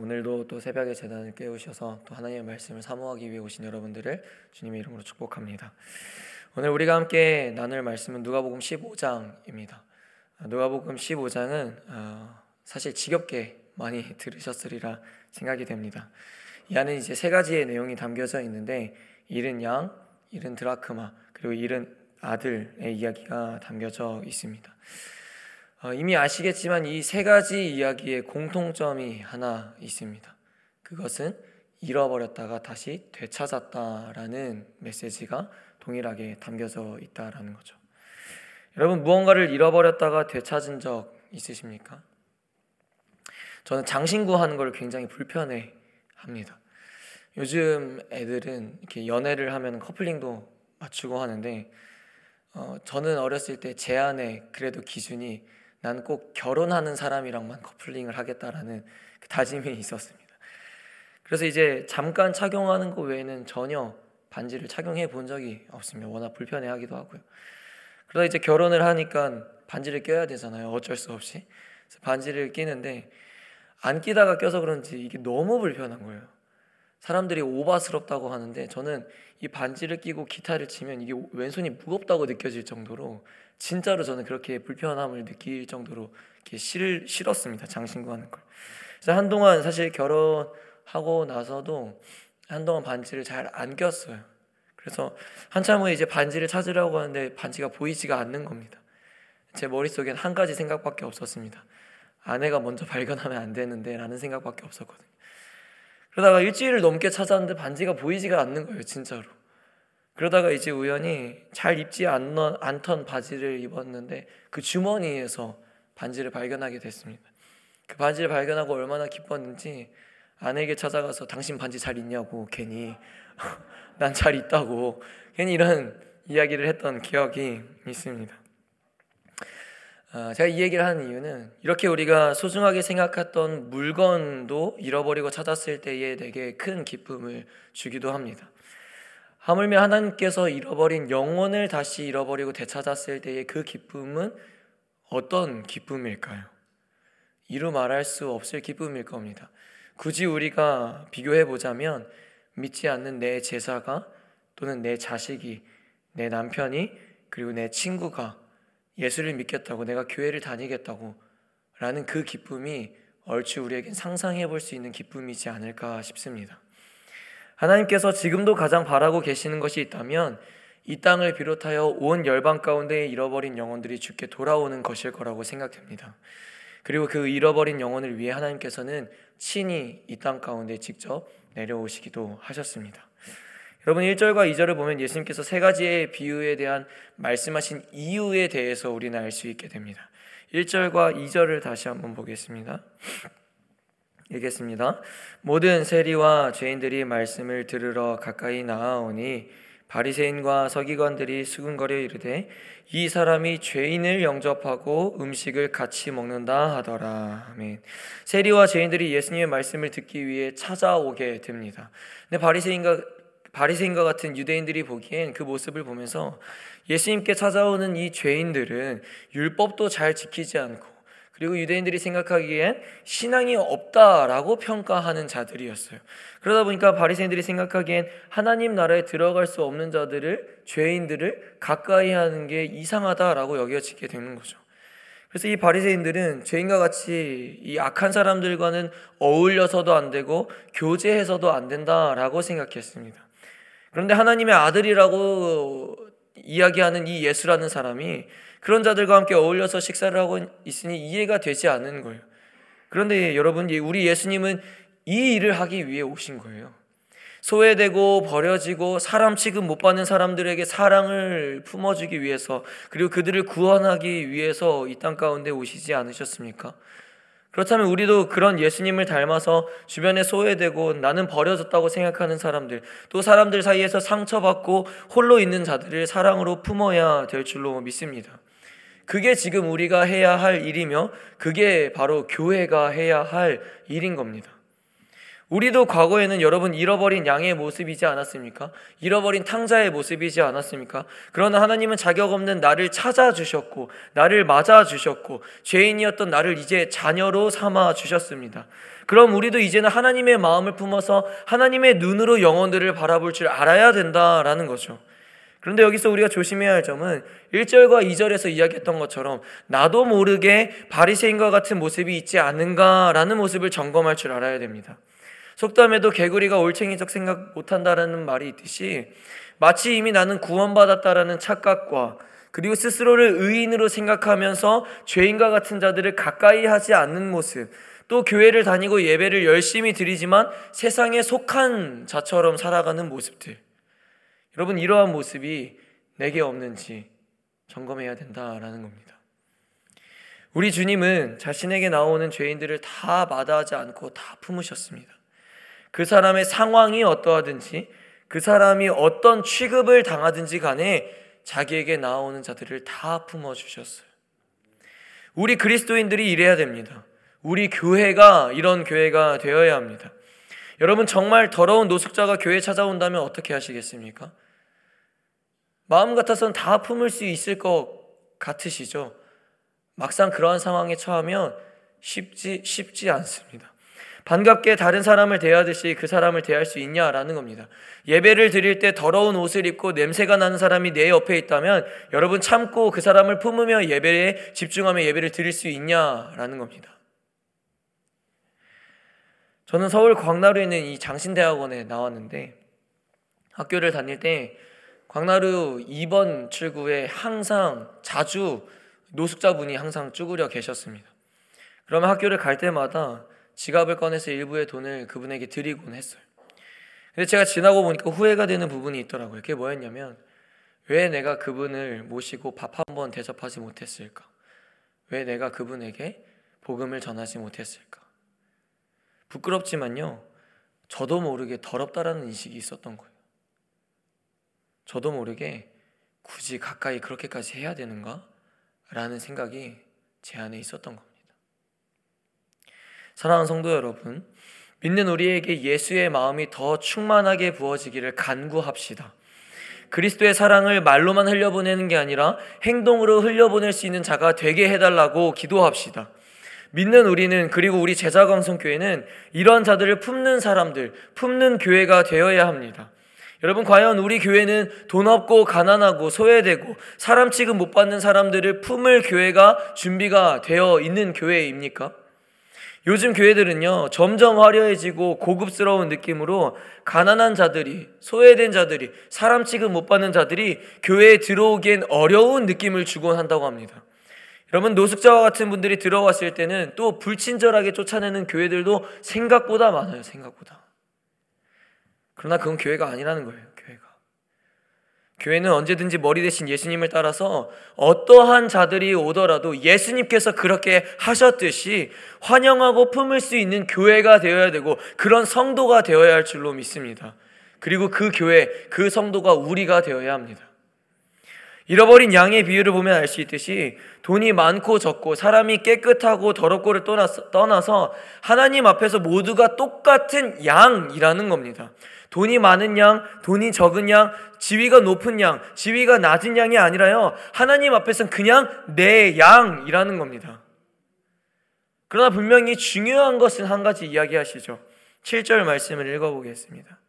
오늘도 또 새벽에 재단을 깨우셔서 또 하나님의 말씀을 사모하기 위해 오신 여러분들을 주님의 이름으로 축복합니다. 오늘 우리가 함께 나눌 말씀은 누가복음 15장입니다. 누가복음 15장은 어, 사실 지겹게 많이 들으셨으리라 생각이 됩니다. 이 안에 이제 세 가지의 내용이 담겨져 있는데 잃은 양, 잃은 드라크마, 그리고 잃은 아들의 이야기가 담겨져 있습니다. 어, 이미 아시겠지만 이 세 가지 이야기의 공통점이 하나 있습니다. 그것은 잃어버렸다가 다시 되찾았다라는 메시지가 동일하게 담겨져 있다라는 거죠. 여러분 무언가를 잃어버렸다가 되찾은 적 있으십니까? 저는 장신구 하는 걸 굉장히 불편해 합니다. 요즘 애들은 이렇게 연애를 하면 커플링도 맞추고 하는데 어, 저는 어렸을 때 제 안에 그래도 기준이 나는 꼭 결혼하는 사람이랑만 커플링을 하겠다라는 그 다짐이 있었습니다. 그래서 이제 잠깐 착용하는 것 외에는 전혀 반지를 착용해 본 적이 없습니다. 워낙 불편해 하기도 하고요. 그러다 이제 결혼을 하니까 반지를 껴야 되잖아요. 어쩔 수 없이 반지를 끼는데 안 끼다가 껴서 그런지 이게 너무 불편한 거예요. 사람들이 오바스럽다고 하는데 저는 이 반지를 끼고 기타를 치면 이게 왼손이 무겁다고 느껴질 정도로 진짜로 저는 그렇게 불편함을 느낄 정도로 싫, 싫었습니다. 장신구 하는 걸. 그래서 한동안 사실 결혼하고 나서도 한동안 반지를 잘 안 꼈어요. 그래서 한참 후에 이제 반지를 찾으려고 하는데 반지가 보이지가 않는 겁니다. 제 머릿속엔 한 가지 생각밖에 없었습니다. 아내가 먼저 발견하면 안 되는데 라는 생각밖에 없었거든요. 그러다가 일주일을 넘게 찾았는데 반지가 보이지가 않는 거예요, 진짜로. 그러다가 이제 우연히 잘 입지 않던, 바지를 입었는데 그 주머니에서 반지를 발견하게 됐습니다. 그 반지를 발견하고 얼마나 기뻤는지 아내에게 찾아가서 당신 반지 잘 있냐고 괜히 난 잘 있다고 괜히 이런 이야기를 했던 기억이 있습니다. 아, 제가 이 얘기를 하는 이유는 이렇게 우리가 소중하게 생각했던 물건도 잃어버리고 찾았을 때에 되게 큰 기쁨을 주기도 합니다. 하물며 하나님께서 잃어버린 영혼을 다시 잃어버리고 되찾았을 때의 그 기쁨은 어떤 기쁨일까요? 이루 말할 수 없을 기쁨일 겁니다. 굳이 우리가 비교해 보자면 믿지 않는 내 제사가 또는 내 자식이 내 남편이 그리고 내 친구가 예수를 믿겠다고 내가 교회를 다니겠다고 라는 그 기쁨이 얼추 우리에겐 상상해 볼 수 있는 기쁨이지 않을까 싶습니다. 하나님께서 지금도 가장 바라고 계시는 것이 있다면 이 땅을 비롯하여 온 열방 가운데 잃어버린 영혼들이 주께 돌아오는 것일 거라고 생각됩니다. 그리고 그 잃어버린 영혼을 위해 하나님께서는 친히 이 땅 가운데 직접 내려오시기도 하셨습니다. 여러분 1절과 2절을 보면 예수님께서 세 가지의 비유에 대한 말씀하신 이유에 대해서 우리는 알 수 있게 됩니다. 1절과 2절을 다시 한번 보겠습니다. 읽겠습니다. 모든 세리와 죄인들이 말씀을 들으러 가까이 나아오니 바리새인과 서기관들이 수군거려 이르되 이 사람이 죄인을 영접하고 음식을 같이 먹는다 하더라. 아멘. 세리와 죄인들이 예수님의 말씀을 듣기 위해 찾아오게 됩니다. 근데 바리새인과 바리새인과 같은 유대인들이 보기엔 그 모습을 보면서 예수님께 찾아오는 이 죄인들은 율법도 잘 지키지 않고 그리고 유대인들이 생각하기엔 신앙이 없다라고 평가하는 자들이었어요. 그러다 보니까 바리새인들이 생각하기엔 하나님 나라에 들어갈 수 없는 자들을 죄인들을 가까이 하는 게 이상하다라고 여겨지게 되는 거죠. 그래서 이 바리새인들은 죄인과 같이 이 악한 사람들과는 어울려서도 안 되고 교제해서도 안 된다라고 생각했습니다. 그런데 하나님의 아들이라고 이야기하는 이 예수라는 사람이 그런 자들과 함께 어울려서 식사를 하고 있으니 이해가 되지 않는 거예요. 그런데 여러분, 우리 예수님은 이 일을 하기 위해 오신 거예요. 소외되고 버려지고 사람 취급 못 받는 사람들에게 사랑을 품어주기 위해서 그리고 그들을 구원하기 위해서 이 땅 가운데 오시지 않으셨습니까? 그렇다면 우리도 그런 예수님을 닮아서 주변에 소외되고 나는 버려졌다고 생각하는 사람들, 또 사람들 사이에서 상처받고 홀로 있는 자들을 사랑으로 품어야 될 줄로 믿습니다. 그게 지금 우리가 해야 할 일이며 그게 바로 교회가 해야 할 일인 겁니다. 우리도 과거에는 여러분 잃어버린 양의 모습이지 않았습니까? 잃어버린 탕자의 모습이지 않았습니까? 그러나 하나님은 자격 없는 나를 찾아주셨고, 나를 맞아주셨고, 죄인이었던 나를 이제 자녀로 삼아 주셨습니다. 그럼 우리도 이제는 하나님의 마음을 품어서 하나님의 눈으로 영혼들을 바라볼 줄 알아야 된다라는 거죠. 그런데 여기서 우리가 조심해야 할 점은 1절과 2절에서 이야기했던 것처럼 나도 모르게 바리새인과 같은 모습이 있지 않은가라는 모습을 점검할 줄 알아야 됩니다. 속담에도 개구리가 올챙이적 생각 못한다라는 말이 있듯이 마치 이미 나는 구원받았다라는 착각과 그리고 스스로를 의인으로 생각하면서 죄인과 같은 자들을 가까이 하지 않는 모습, 또 교회를 다니고 예배를 열심히 드리지만 세상에 속한 자처럼 살아가는 모습들. 여러분, 이러한 모습이 내게 없는지 점검해야 된다라는 겁니다. 우리 주님은 자신에게 나오는 죄인들을 다 마다하지 않고 다 품으셨습니다. 그 사람의 상황이 어떠하든지 그 사람이 어떤 취급을 당하든지 간에 자기에게 나오는 자들을 다 품어 주셨어요. 우리 그리스도인들이 이래야 됩니다. 우리 교회가 이런 교회가 되어야 합니다. 여러분 정말 더러운 노숙자가 교회 찾아온다면 어떻게 하시겠습니까? 마음 같아서는 다 품을 수 있을 것 같으시죠? 막상 그러한 상황에 처하면 쉽지 쉽지 않습니다. 반갑게 다른 사람을 대하듯이 그 사람을 대할 수 있냐라는 겁니다. 예배를 드릴 때 더러운 옷을 입고 냄새가 나는 사람이 내 옆에 있다면 여러분 참고 그 사람을 품으며 예배에 집중하며 예배를 드릴 수 있냐라는 겁니다. 저는 서울 광나루에 있는 이 장신대학원에 나왔는데 학교를 다닐 때 광나루 2번 출구에 항상 자주 노숙자분이 항상 쭈그려 계셨습니다. 그러면 학교를 갈 때마다 지갑을 꺼내서 일부의 돈을 그분에게 드리곤 했어요. 근데 제가 지나고 보니까 후회가 되는 부분이 있더라고요. 그게 뭐였냐면 왜 내가 그분을 모시고 밥 한 번 대접하지 못했을까? 왜 내가 그분에게 복음을 전하지 못했을까? 부끄럽지만요. 저도 모르게 더럽다라는 인식이 있었던 거예요. 저도 모르게 굳이 가까이 그렇게까지 해야 되는가? 라는 생각이 제 안에 있었던 겁니다. 사랑하는 성도 여러분, 믿는 우리에게 예수의 마음이 더 충만하게 부어지기를 간구합시다. 그리스도의 사랑을 말로만 흘려보내는 게 아니라 행동으로 흘려보낼 수 있는 자가 되게 해달라고 기도합시다. 믿는 우리는 그리고 우리 제자광성교회는 이러한 자들을 품는 사람들, 품는 교회가 되어야 합니다. 여러분, 과연 우리 교회는 돈 없고 가난하고 소외되고 사람 취급 못 받는 사람들을 품을 교회가 준비가 되어 있는 교회입니까? 요즘 교회들은요, 점점 화려해지고 고급스러운 느낌으로 가난한 자들이, 소외된 자들이, 사람 취급 못 받는 자들이 교회에 들어오기엔 어려운 느낌을 주곤 한다고 합니다. 여러분, 노숙자와 같은 분들이 들어왔을 때는 또 불친절하게 쫓아내는 교회들도 생각보다 많아요, 생각보다. 그러나 그건 교회가 아니라는 거예요. 교회는 언제든지 머리 대신 예수님을 따라서 어떠한 자들이 오더라도 예수님께서 그렇게 하셨듯이 환영하고 품을 수 있는 교회가 되어야 되고 그런 성도가 되어야 할 줄로 믿습니다. 그리고 그 교회, 그 성도가 우리가 되어야 합니다. 잃어버린 양의 비유를 보면 알 수 있듯이 돈이 많고 적고 사람이 깨끗하고 더럽고를 떠나서 하나님 앞에서 모두가 똑같은 양이라는 겁니다. 돈이 많은 양, 돈이 적은 양, 지위가 높은 양, 지위가 낮은 양이 아니라요. 하나님 앞에서는 그냥 내 양이라는 겁니다. 그러나 분명히 중요한 것은 한 가지 이야기하시죠. 7절 말씀을 읽어보겠습니다.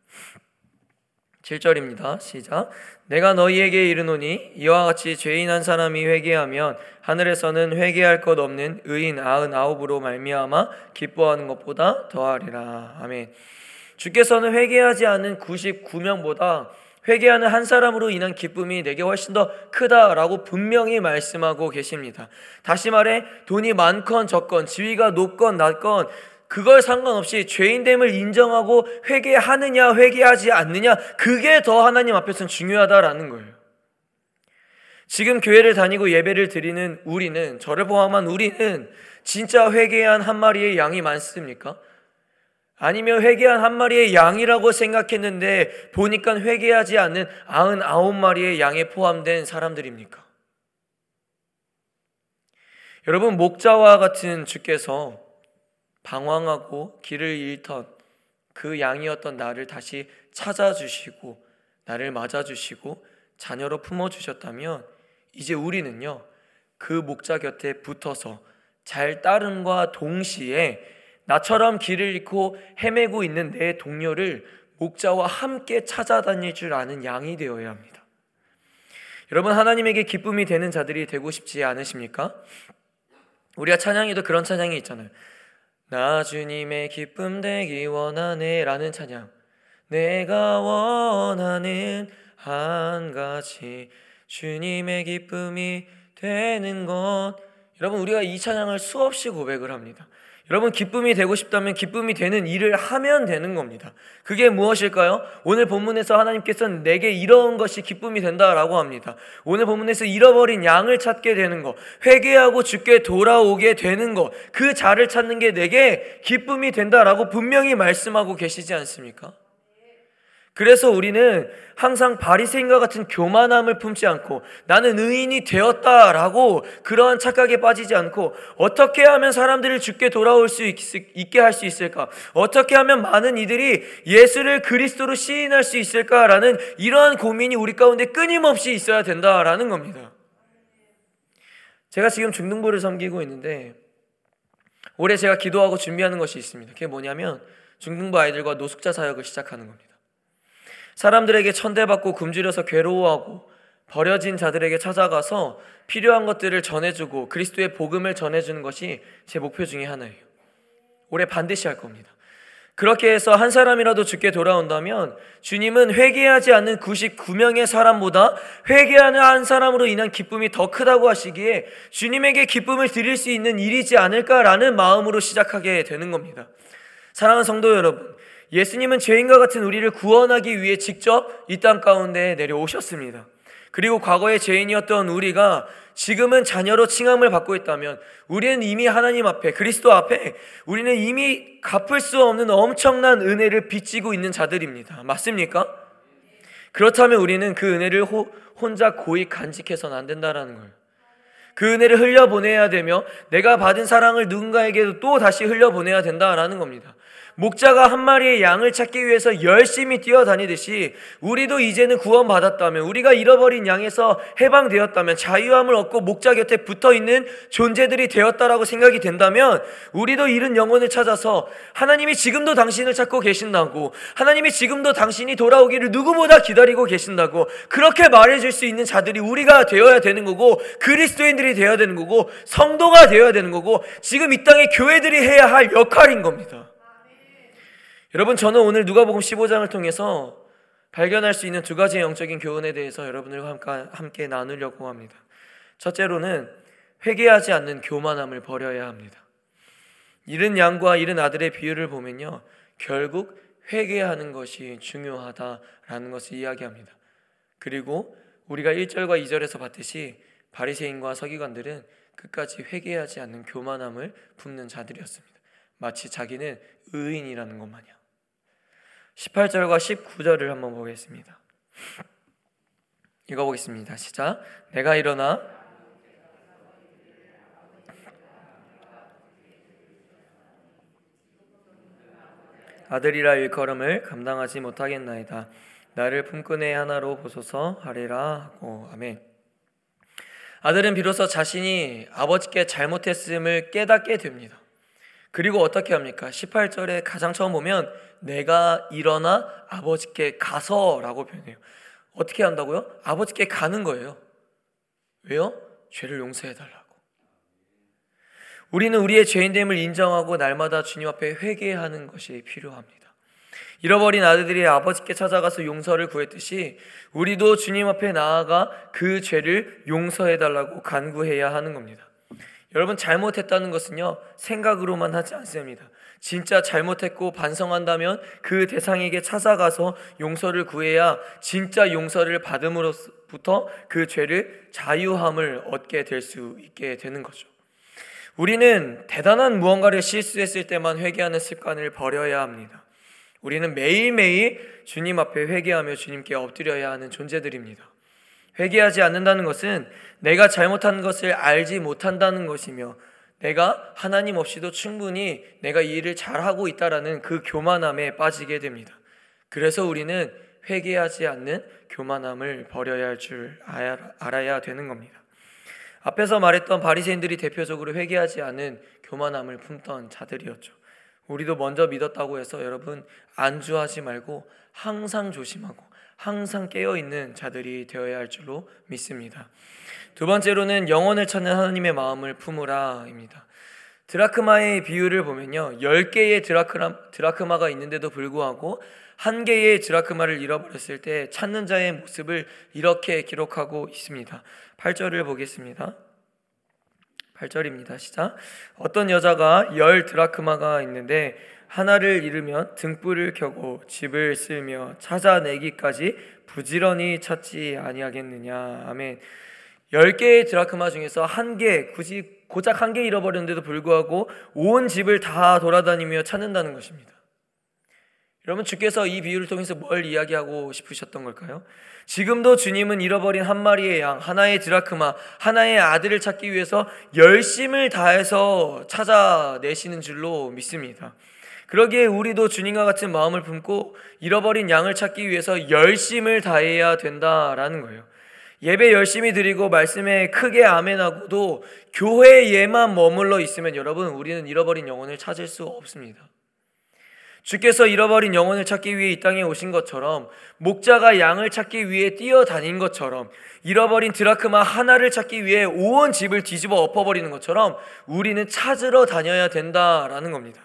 7절입니다. 시작. 내가 너희에게 이르노니 이와 같이 죄인 한 사람이 회개하면 하늘에서는 회개할 것 없는 의인 아흔 아홉으로 말미암아 기뻐하는 것보다 더하리라. 아멘. 주께서는 회개하지 않은 99명보다 회개하는 한 사람으로 인한 기쁨이 내게 훨씬 더 크다라고 분명히 말씀하고 계십니다. 다시 말해 돈이 많건 적건 지위가 높건 낮건 그걸 상관없이 죄인됨을 인정하고 회개하느냐 회개하지 않느냐 그게 더 하나님 앞에서는 중요하다라는 거예요. 지금 교회를 다니고 예배를 드리는 우리는 저를 포함한 우리는 진짜 회개한 한 마리의 양이 많습니까? 아니면 회개한 한 마리의 양이라고 생각했는데 보니까 회개하지 않는 아흔 아홉 마리의 양에 포함된 사람들입니까? 여러분 목자와 같은 주께서 방황하고 길을 잃던 그 양이었던 나를 다시 찾아주시고 나를 맞아주시고 자녀로 품어주셨다면 이제 우리는요 그 목자 곁에 붙어서 잘 따름과 동시에 나처럼 길을 잃고 헤매고 있는 내 동료를 목자와 함께 찾아다닐 줄 아는 양이 되어야 합니다. 여러분 하나님에게 기쁨이 되는 자들이 되고 싶지 않으십니까? 우리가 찬양에도 그런 찬양이 있잖아요. 나 주님의 기쁨 되기 원하네 라는 찬양. 내가 원하는 한 가지 주님의 기쁨이 되는 것. 여러분 우리가 이 찬양을 수없이 고백을 합니다. 여러분 기쁨이 되고 싶다면 기쁨이 되는 일을 하면 되는 겁니다. 그게 무엇일까요? 오늘 본문에서 하나님께서는 내게 이런 것이 기쁨이 된다라고 합니다. 오늘 본문에서 잃어버린 양을 찾게 되는 것, 회개하고 죽게 돌아오게 되는 것, 그 자를 찾는 게 내게 기쁨이 된다라고 분명히 말씀하고 계시지 않습니까? 그래서 우리는 항상 바리새인과 같은 교만함을 품지 않고 나는 의인이 되었다라고 그러한 착각에 빠지지 않고 어떻게 하면 사람들을 죽게 돌아올 수 있 게 할 수 있을까? 어떻게 하면 많은 이들이 예수를 그리스도로 시인할 수 있을까라는 이러한 고민이 우리 가운데 끊임없이 있어야 된다라는 겁니다. 제가 지금 중등부를 섬기고 있는데 올해 제가 기도하고 준비하는 것이 있습니다. 그게 뭐냐면 중등부 아이들과 노숙자 사역을 시작하는 겁니다. 사람들에게 천대받고 굶주려서 괴로워하고 버려진 자들에게 찾아가서 필요한 것들을 전해주고 그리스도의 복음을 전해주는 것이 제 목표 중에 하나예요. 올해 반드시 할 겁니다. 그렇게 해서 한 사람이라도 죽게 돌아온다면 주님은 회개하지 않는 99명의 사람보다 회개하는 한 사람으로 인한 기쁨이 더 크다고 하시기에 주님에게 기쁨을 드릴 수 있는 일이지 않을까라는 마음으로 시작하게 되는 겁니다. 사랑하는 성도 여러분, 예수님은 죄인과 같은 우리를 구원하기 위해 직접 이 땅 가운데 내려오셨습니다. 그리고 과거의 죄인이었던 우리가 지금은 자녀로 칭함을 받고 있다면 우리는 이미 하나님 앞에 그리스도 앞에 우리는 이미 갚을 수 없는 엄청난 은혜를 빚지고 있는 자들입니다. 맞습니까? 그렇다면 우리는 그 은혜를 호, 혼자 고이 간직해서는 안 된다라는 거예요. 그 은혜를 흘려보내야 되며 내가 받은 사랑을 누군가에게도 또 다시 흘려보내야 된다라는 겁니다. 목자가 한 마리의 양을 찾기 위해서 열심히 뛰어다니듯이 우리도 이제는 구원받았다면 우리가 잃어버린 양에서 해방되었다면 자유함을 얻고 목자 곁에 붙어 있는 존재들이 되었다라고 생각이 된다면 우리도 잃은 영혼을 찾아서 하나님이 지금도 당신을 찾고 계신다고 하나님이 지금도 당신이 돌아오기를 누구보다 기다리고 계신다고 그렇게 말해줄 수 있는 자들이 우리가 되어야 되는 거고 그리스도인들이 되어야 되는 거고 성도가 되어야 되는 거고 지금 이 땅에 교회들이 해야 할 역할인 겁니다. 여러분 저는 오늘 누가복음 15장을 통해서 발견할 수 있는 두 가지의 영적인 교훈에 대해서 여러분들과 함께 나누려고 합니다. 첫째로는 회개하지 않는 교만함을 버려야 합니다. 이른 양과 이른 아들의 비유를 보면요. 결국 회개하는 것이 중요하다라는 것을 이야기합니다. 그리고 우리가 1절과 2절에서 봤듯이 바리새인과 서기관들은 끝까지 회개하지 않는 교만함을 품는 자들이었습니다. 마치 자기는 의인이라는 것 마냥. 18절과 19절을 한번 보겠습니다. 읽어보겠습니다. 시작. 내가 일어나 아들이라 일컬음을 감당하지 못하겠나이다. 나를 품꾼의 하나로 보소서 하리라 하고 아멘. 아들은 비로소 자신이 아버지께 잘못했음을 깨닫게 됩니다. 그리고 어떻게 합니까? 18절에 가장 처음 보면 내가 일어나 아버지께 가서라고 표현해요. 어떻게 한다고요? 아버지께 가는 거예요. 왜요? 죄를 용서해 달라고. 우리는 우리의 죄인됨을 인정하고 날마다 주님 앞에 회개하는 것이 필요합니다. 잃어버린 아들들이 아버지께 찾아가서 용서를 구했듯이 우리도 주님 앞에 나아가 그 죄를 용서해 달라고 간구해야 하는 겁니다. 여러분 잘못했다는 것은요 생각으로만 하지 않습니다. 진짜 잘못했고 반성한다면 그 대상에게 찾아가서 용서를 구해야 진짜 용서를 받음으로부터 그 죄를 자유함을 얻게 될 수 있게 되는 거죠. 우리는 대단한 무언가를 실수했을 때만 회개하는 습관을 버려야 합니다. 우리는 매일매일 주님 앞에 회개하며 주님께 엎드려야 하는 존재들입니다. 회개하지 않는다는 것은 내가 잘못한 것을 알지 못한다는 것이며 내가 하나님 없이도 충분히 내가 이 일을 잘하고 있다라는 그 교만함에 빠지게 됩니다. 그래서 우리는 회개하지 않는 교만함을 버려야 할 줄 알아야 되는 겁니다. 앞에서 말했던 바리새인들이 대표적으로 회개하지 않은 교만함을 품던 자들이었죠. 우리도 먼저 믿었다고 해서 여러분 안주하지 말고 항상 조심하고 항상 깨어 있는 자들이 되어야 할 줄로 믿습니다. 두 번째로는 영혼을 찾는 하나님의 마음을 품으라입니다. 드라크마의 비유를 보면요. 10개의 드라크마, 드라크마가 있는데도 불구하고 한 개의 드라크마를 잃어버렸을 때 찾는 자의 모습을 이렇게 기록하고 있습니다. 8절을 보겠습니다. 8절입니다. 시작. 어떤 여자가 열 드라크마가 있는데 하나를 잃으면 등불을 켜고 집을 쓸며 찾아내기까지 부지런히 찾지 아니하겠느냐. 아멘. 10개의 드라크마 중에서 한 개, 굳이 고작 한 개 잃어버렸는데도 불구하고 온 집을 다 돌아다니며 찾는다는 것입니다. 여러분 주께서 이 비유를 통해서 뭘 이야기하고 싶으셨던 걸까요? 지금도 주님은 잃어버린 한 마리의 양, 하나의 드라크마, 하나의 아들을 찾기 위해서 열심을 다해서 찾아내시는 줄로 믿습니다. 그러기에 우리도 주님과 같은 마음을 품고 잃어버린 양을 찾기 위해서 열심을 다해야 된다라는 거예요. 예배 열심히 드리고 말씀에 크게 아멘하고도 교회에만 머물러 있으면 여러분 우리는 잃어버린 영혼을 찾을 수 없습니다. 주께서 잃어버린 영혼을 찾기 위해 이 땅에 오신 것처럼 목자가 양을 찾기 위해 뛰어다닌 것처럼 잃어버린 드라크마 하나를 찾기 위해 온 집을 뒤집어 엎어버리는 것처럼 우리는 찾으러 다녀야 된다라는 겁니다.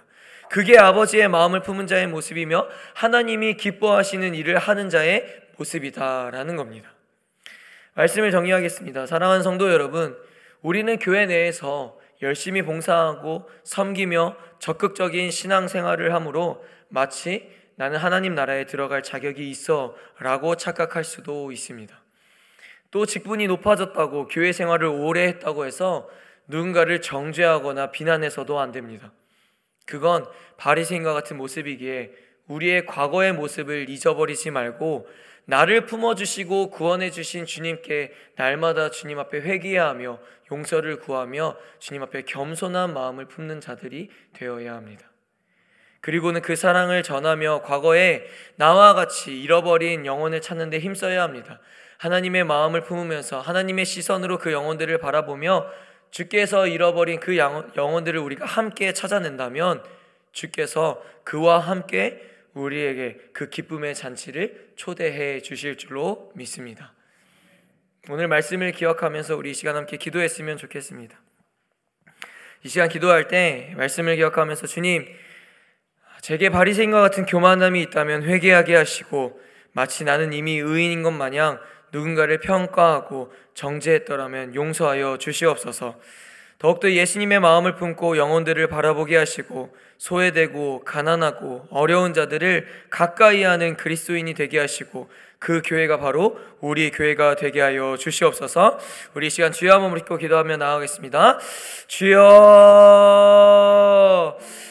그게 아버지의 마음을 품은 자의 모습이며 하나님이 기뻐하시는 일을 하는 자의 모습이다라는 겁니다. 말씀을 정리하겠습니다. 사랑하는 성도 여러분, 우리는 교회 내에서 열심히 봉사하고 섬기며 적극적인 신앙생활을 함으로 마치 나는 하나님 나라에 들어갈 자격이 있어 라고 착각할 수도 있습니다. 또 직분이 높아졌다고 교회 생활을 오래 했다고 해서 누군가를 정죄하거나 비난해서도 안 됩니다. 그건 바리새인과 같은 모습이기에 우리의 과거의 모습을 잊어버리지 말고 나를 품어주시고 구원해주신 주님께 날마다 주님 앞에 회개하며 용서를 구하며 주님 앞에 겸손한 마음을 품는 자들이 되어야 합니다. 그리고는 그 사랑을 전하며 과거에 나와 같이 잃어버린 영혼을 찾는 데 힘써야 합니다. 하나님의 마음을 품으면서 하나님의 시선으로 그 영혼들을 바라보며 주께서 잃어버린 그 영혼들을 우리가 함께 찾아낸다면 주께서 그와 함께 우리에게 그 기쁨의 잔치를 초대해 주실 줄로 믿습니다. 오늘 말씀을 기억하면서 우리 이 시간 함께 기도했으면 좋겠습니다. 이 시간 기도할 때 말씀을 기억하면서 주님 제게 바리새인과 같은 교만함이 있다면 회개하게 하시고 마치 나는 이미 의인인 것 마냥 누군가를 평가하고 정죄했더라면 용서하여 주시옵소서. 더욱더 예수님의 마음을 품고 영혼들을 바라보게 하시고 소외되고 가난하고 어려운 자들을 가까이 하는 그리스도인이 되게 하시고 그 교회가 바로 우리 교회가 되게 하여 주시옵소서. 우리 시간 주여 한번 믿고 기도하며 나아가겠습니다. 주여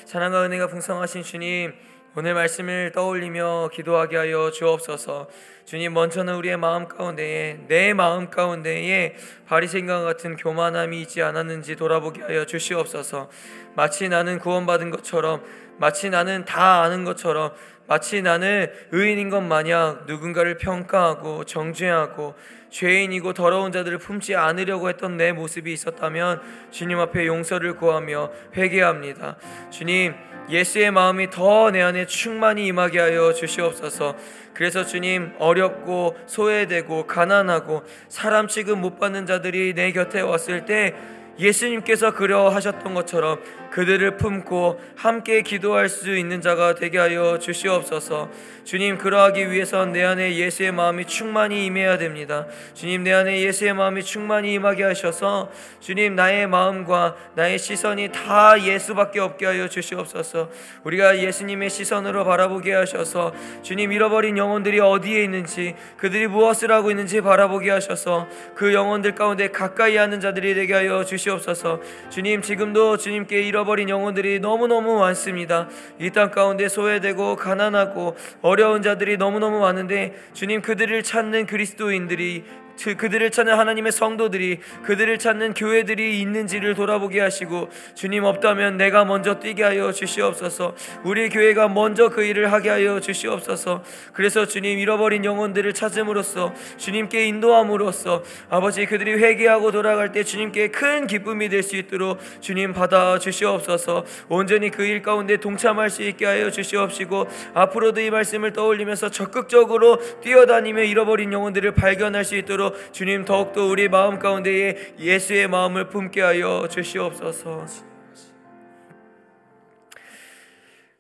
사랑과 은혜가 풍성하신 주님 오늘 말씀을 떠올리며 기도하게 하여 주옵소서. 주님 먼저는 우리의 마음 가운데에 내 마음 가운데에 바리새인과 같은 교만함이 있지 않았는지 돌아보게 하여 주시옵소서. 마치 나는 구원받은 것처럼 마치 나는 다 아는 것처럼 마치 나는 의인인 것 마냥 누군가를 평가하고 정죄하고 죄인이고 더러운 자들을 품지 않으려고 했던 내 모습이 있었다면 주님 앞에 용서를 구하며 회개합니다. 주님, 예수의 마음이 더 내 안에 충만히 임하게 하여 주시옵소서. 그래서 주님 어렵고 소외되고 가난하고 사람 취급 못 받는 자들이 내 곁에 왔을 때 예수님께서 그려 하셨던 것처럼 그들을 품고 함께 기도할 수 있는 자가 되게 하여 주시옵소서. 주님 그러하기 위해선 내 안에 예수의 마음이 충만히 임해야 됩니다. 주님 내 안에 예수의 마음이 충만히 임하게 하셔서 주님 나의 마음과 나의 시선이 다 예수밖에 없게 하여 주시옵소서. 우리가 예수님의 시선으로 바라보게 하셔서 주님 잃어버린 영혼들이 어디에 있는지 그들이 무엇을 하고 있는지 바라보게 하셔서 그 영혼들 가운데 가까이 하는 자들이 되게 하여 주시옵소서. 주님 지금도 주님께 잃어 잃어버린 영혼들이 너무너무 많습니다. 이 땅 가운데 소외되고 가난하고 어려운 자들이 너무너무 많은데 주님 그들을 찾는 그리스도인들이 그, 그들을 찾는 하나님의 성도들이 그들을 찾는 교회들이 있는지를 돌아보게 하시고 주님 없다면 내가 먼저 뛰게 하여 주시옵소서. 우리 교회가 먼저 그 일을 하게 하여 주시옵소서. 그래서 주님 잃어버린 영혼들을 찾음으로써 주님께 인도함으로써 아버지 그들이 회개하고 돌아갈 때 주님께 큰 기쁨이 될 수 있도록 주님 받아 주시옵소서. 온전히 그 일 가운데 동참할 수 있게 하여 주시옵시고 앞으로도 이 말씀을 떠올리면서 적극적으로 뛰어다니며 잃어버린 영혼들을 발견할 수 있도록 주님 더욱더 우리 마음 가운데에 예수의 마음을 품게 하여 주시옵소서.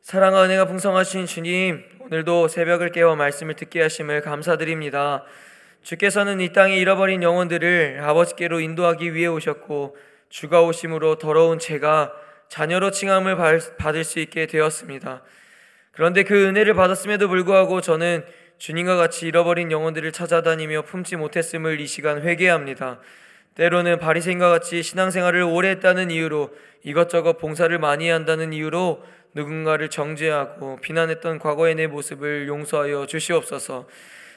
사랑과 은혜가 풍성하신 주님, 오늘도 새벽을 깨워 말씀을 듣게 하심을 감사드립니다. 주께서는 이 땅에 잃어버린 영혼들을 아버지께로 인도하기 위해 오셨고 주가 오심으로 더러운 죄가 자녀로 칭함을 받을 수 있게 되었습니다. 그런데 그 은혜를 받았음에도 불구하고 저는 주님과 같이 잃어버린 영혼들을 찾아다니며 품지 못했음을 이 시간 회개합니다. 때로는 바리새인과 같이 신앙생활을 오래 했다는 이유로 이것저것 봉사를 많이 한다는 이유로 누군가를 정죄하고 비난했던 과거의 내 모습을 용서하여 주시옵소서.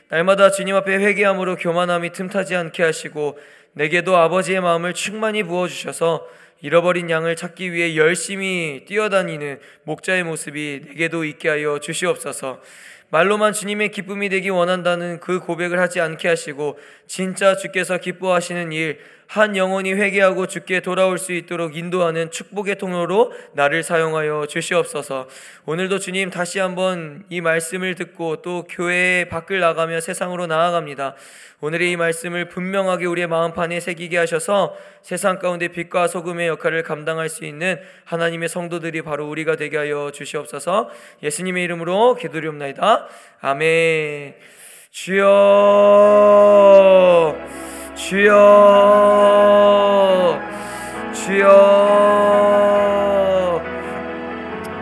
날마다 주님 앞에 회개함으로 교만함이 틈타지 않게 하시고 내게도 아버지의 마음을 충만히 부어 주셔서 잃어버린 양을 찾기 위해 열심히 뛰어다니는 목자의 모습이 내게도 있게 하여 주시옵소서. 말로만 주님의 기쁨이 되기 원한다는 그 고백을 하지 않게 하시고 진짜 주께서 기뻐하시는 일, 한 영혼이 회개하고 주께 돌아올 수 있도록 인도하는 축복의 통로로 나를 사용하여 주시옵소서. 오늘도 주님 다시 한번 이 말씀을 듣고 또 교회 밖을 나가며 세상으로 나아갑니다. 오늘의 이 말씀을 분명하게 우리의 마음판에 새기게 하셔서 세상 가운데 빛과 소금의 역할을 감당할 수 있는 하나님의 성도들이 바로 우리가 되게 하여 주시옵소서. 예수님의 이름으로 기도리옵나이다. 아멘. 주여 주여 주여.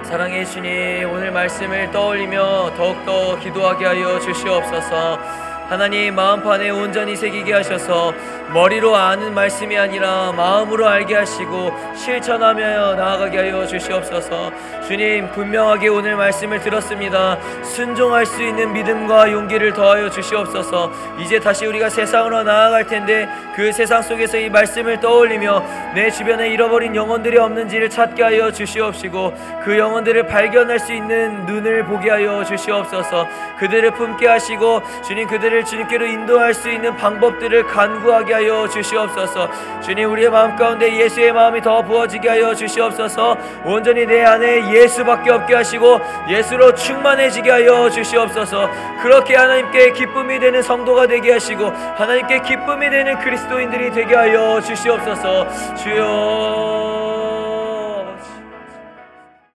사랑의 주님 오늘 말씀을 떠올리며 더욱더 기도하게 하여 주시옵소서 하나님 마음판에 온전히 새기게 하셔서 머리로 아는 말씀이 아니라 마음으로 알게 하시고 실천하며 나아가게 하여 주시옵소서. 주님 분명하게 오늘 말씀을 들었습니다. 순종할 수 있는 믿음과 용기를 더하여 주시옵소서. 이제 다시 우리가 세상으로 나아갈 텐데 그 세상 속에서 이 말씀을 떠올리며 내 주변에 잃어버린 영혼들이 없는지를 찾게 하여 주시옵시고 그 영혼들을 발견할 수 있는 눈을 보게 하여 주시옵소서. 그들을 품게 하시고 주님 그들을 주님께로 인도할 수 있는 방법들을 간구하게 하여 주시옵소서. 주님 우리의 마음 가운데 예수의 마음이 더 부어지게 하여 주시옵소서. 온전히 내 안에 예수밖에 없게 하시고 예수로 충만해지게 하여 주시옵소서. 그렇게 하나님께 기쁨이 되는 성도가 되게 하시고 하나님께 기쁨이 되는 그리스도인들이 되게 하여 주시옵소서. 주여